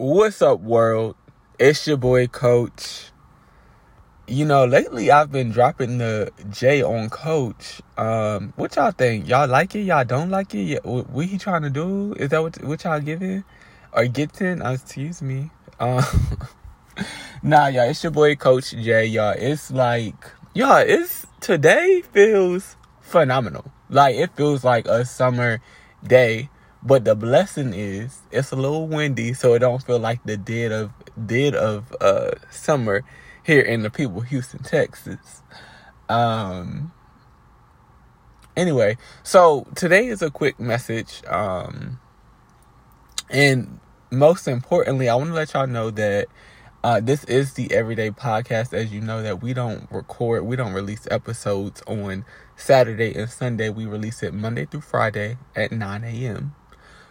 What's up, world? It's your boy, Coach. You know, lately I've been dropping the J on Coach. Um, what y'all think? Y'all like it? Y'all don't like it? What, he trying to do? Is that what, what y'all giving or getting? Uh, excuse me. Um, nah, y'all. It's your boy, Coach J. Y'all. It's like, y'all. It's today feels phenomenal. Like it feels like a summer day but the blessing is it's a little windy, so it don't feel like the dead of dead of uh summer here in the people Houston, Texas. Um anyway, so today is a quick message. Um and most importantly, I want to let y'all know that uh, this is the everyday podcast. As you know, that we don't record, we don't release episodes on Saturday and Sunday. We release it Monday through Friday at 9 a.m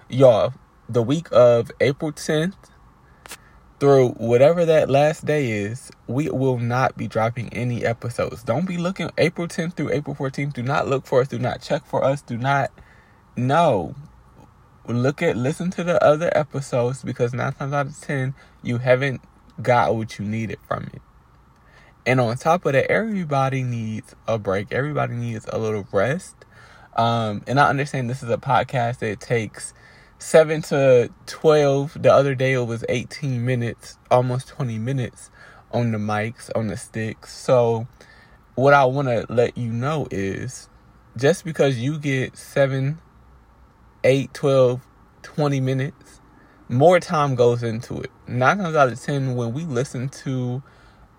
y'all, the week of April 10th through whatever that last day is, we will not be dropping any episodes. Don't be looking April 10th through April 14th. Do not look for us. Do not check for us. Do not no. Look at listen to the other episodes because nine times out of ten you haven't got what you needed from it. And on top of that, everybody needs a break. Everybody needs a little rest. Um, and I understand this is a podcast that takes 7 to 12. The other day it was 18 minutes, almost 20 minutes on the mics, on the sticks. So, what I want to let you know is just because you get 7, 8, 12, 20 minutes, more time goes into it. Nine times out of 10, when we listen to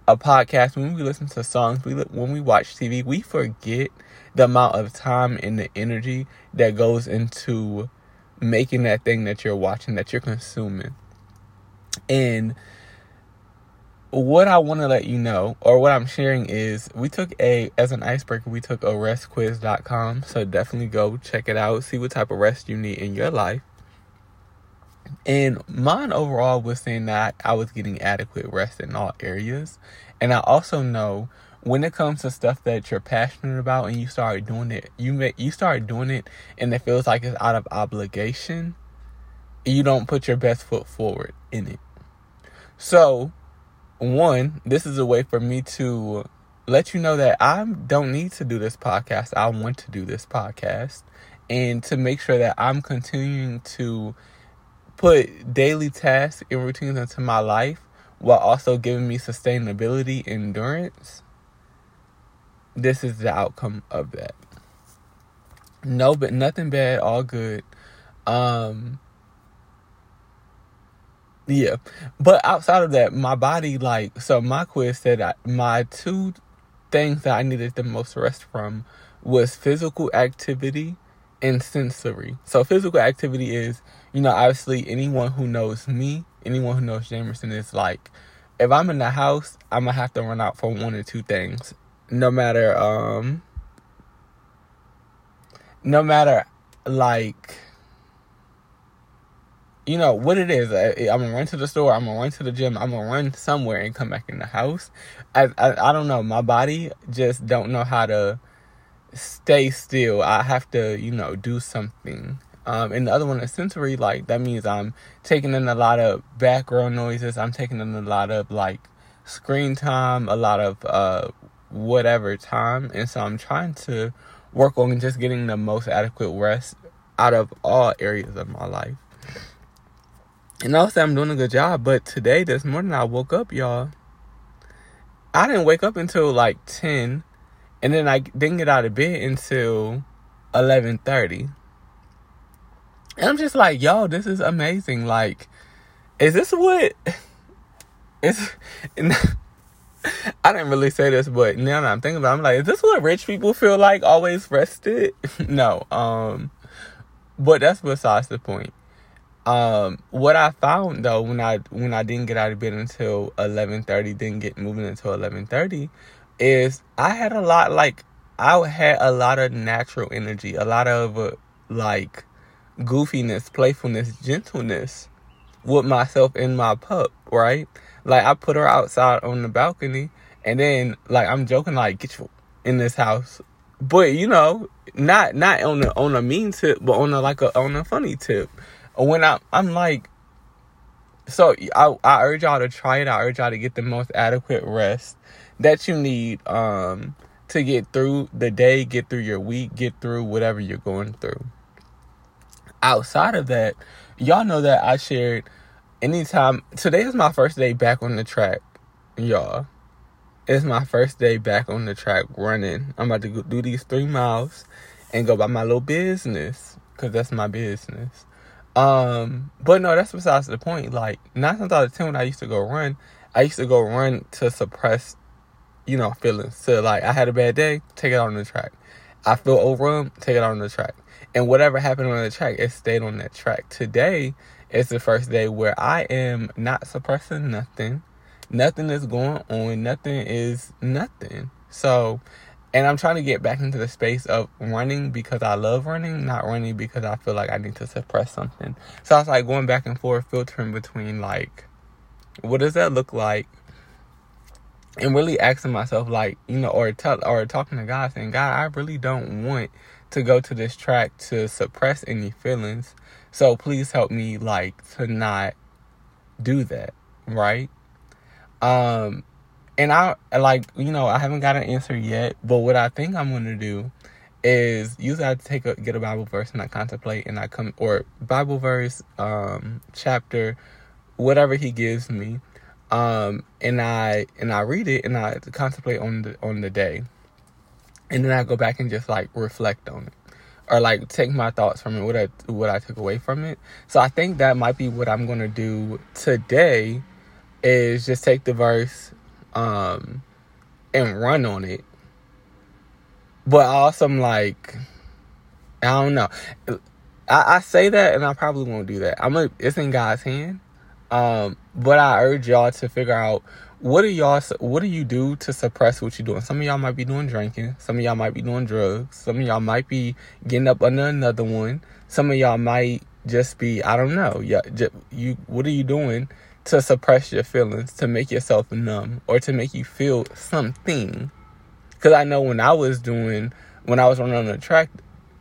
a podcast, when we listen to songs, we when we watch TV, we forget the amount of time and the energy that goes into making that thing that you're watching, that you're consuming. And what I want to let you know, or what I'm sharing is, we took a, as an icebreaker, we took a restquiz.com. So definitely go check it out, see what type of rest you need in your life. And mine overall was saying that I was getting adequate rest in all areas. And I also know when it comes to stuff that you're passionate about and you start doing it, you make you start doing it and it feels like it's out of obligation, you don't put your best foot forward in it. So, one, this is a way for me to let you know that I don't need to do this podcast. I want to do this podcast and to make sure that I'm continuing to put daily tasks and routines into my life while also giving me sustainability endurance this is the outcome of that. No, but nothing bad, all good. Um yeah. But outside of that, my body like so my quiz said I, my two things that I needed the most rest from was physical activity and sensory. So physical activity is, you know, obviously anyone who knows me, anyone who knows Jamerson is like if I'm in the house, I'm gonna have to run out for one or two things no matter um no matter like you know what it is I, am gonna run to the store i'm gonna run to the gym i'm gonna run somewhere and come back in the house. I, I i don't know. My body just don't know how to stay still. I have to you know do something. Um, and the other one is sensory like that means i'm taking in a lot of background noises. I'm taking in a lot of like screen time a lot of uh whatever time. And so I'm trying to work on just getting the most adequate rest out of all areas of my life. And I'll say I'm doing a good job, but today, this morning, I woke up, y'all. I didn't wake up until like 10, and then I didn't get out of bed until 11.30. And I'm just like, yo, this is amazing. Like, is this what... It's... I didn't really say this, but now that I'm thinking about it, I'm like, is this what rich people feel like? Always rested? no. Um, but that's besides the point. Um, what I found though when I when I didn't get out of bed until eleven thirty, didn't get moving until eleven thirty, is I had a lot like I had a lot of natural energy, a lot of uh, like goofiness, playfulness, gentleness with myself and my pup, right? Like I put her outside on the balcony, and then like I'm joking, like get you in this house, but you know, not not on a on a mean tip, but on a like a on a funny tip. When I I'm like, so I, I urge y'all to try it. I urge y'all to get the most adequate rest that you need um, to get through the day, get through your week, get through whatever you're going through. Outside of that, y'all know that I shared anytime. Today is my first day back on the track, y'all. It's my first day back on the track running. I'm about to do these three miles and go by my little business because that's my business. Um, but no, that's besides the point. Like nine times out of ten, when I used to go run, I used to go run to suppress, you know, feelings. So like, I had a bad day, take it out on the track. I feel overwhelmed, take it out on the track. And whatever happened on the track, it stayed on that track. Today is the first day where I am not suppressing nothing. Nothing is going on. Nothing is nothing. So and I'm trying to get back into the space of running because I love running, not running because I feel like I need to suppress something. So I was like going back and forth, filtering between like, what does that look like? And really asking myself, like, you know, or tell or talking to God, saying, God, I really don't want to go to this track to suppress any feelings. So please help me, like, to not do that, right? Um, and I like you know I haven't got an answer yet, but what I think I'm gonna do is usually I take a get a Bible verse and I contemplate and I come or Bible verse, um, chapter, whatever He gives me, um, and I and I read it and I contemplate on the on the day, and then I go back and just like reflect on it. Or like take my thoughts from it, what I what I took away from it. So I think that might be what I'm gonna do today. Is just take the verse, um, and run on it. But also, I'm like, I don't know. I, I say that, and I probably won't do that. I'm a, it's in God's hand. Um, but I urge y'all to figure out what are y'all what do you do to suppress what you're doing? Some of y'all might be doing drinking. Some of y'all might be doing drugs. Some of y'all might be getting up under another one. Some of y'all might just be i don't know. Yeah you what are you doing to suppress your feelings, to make yourself numb, or to make you feel something. Because I know when I was doing, when I was running on the track,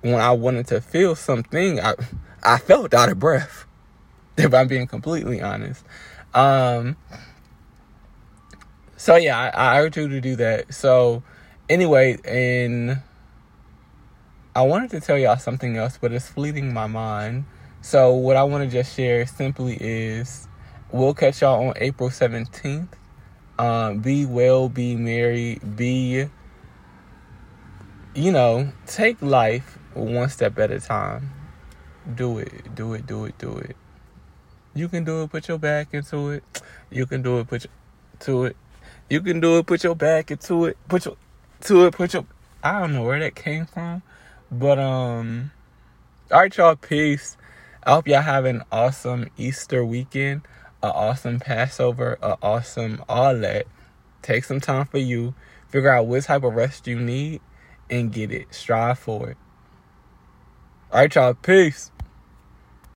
when I wanted to feel something, I, I felt out of breath. If I'm being completely honest. Um, so yeah, I, I urge you to do that. So anyway, and I wanted to tell y'all something else, but it's fleeting my mind. So what I want to just share simply is we'll catch y'all on April 17th. Um, be well, be merry, be, you know, take life one step at a time. Do it, do it, do it, do it. You can do it, put your back into it. You can do it, put your, to it. You can do it, put your back into it. Put your, to it, put your, I don't know where that came from. But, um, alright, y'all, peace. I hope y'all have an awesome Easter weekend an awesome Passover, an awesome all that. Take some time for you. Figure out what type of rest you need and get it. Strive for it. All right, y'all. Peace.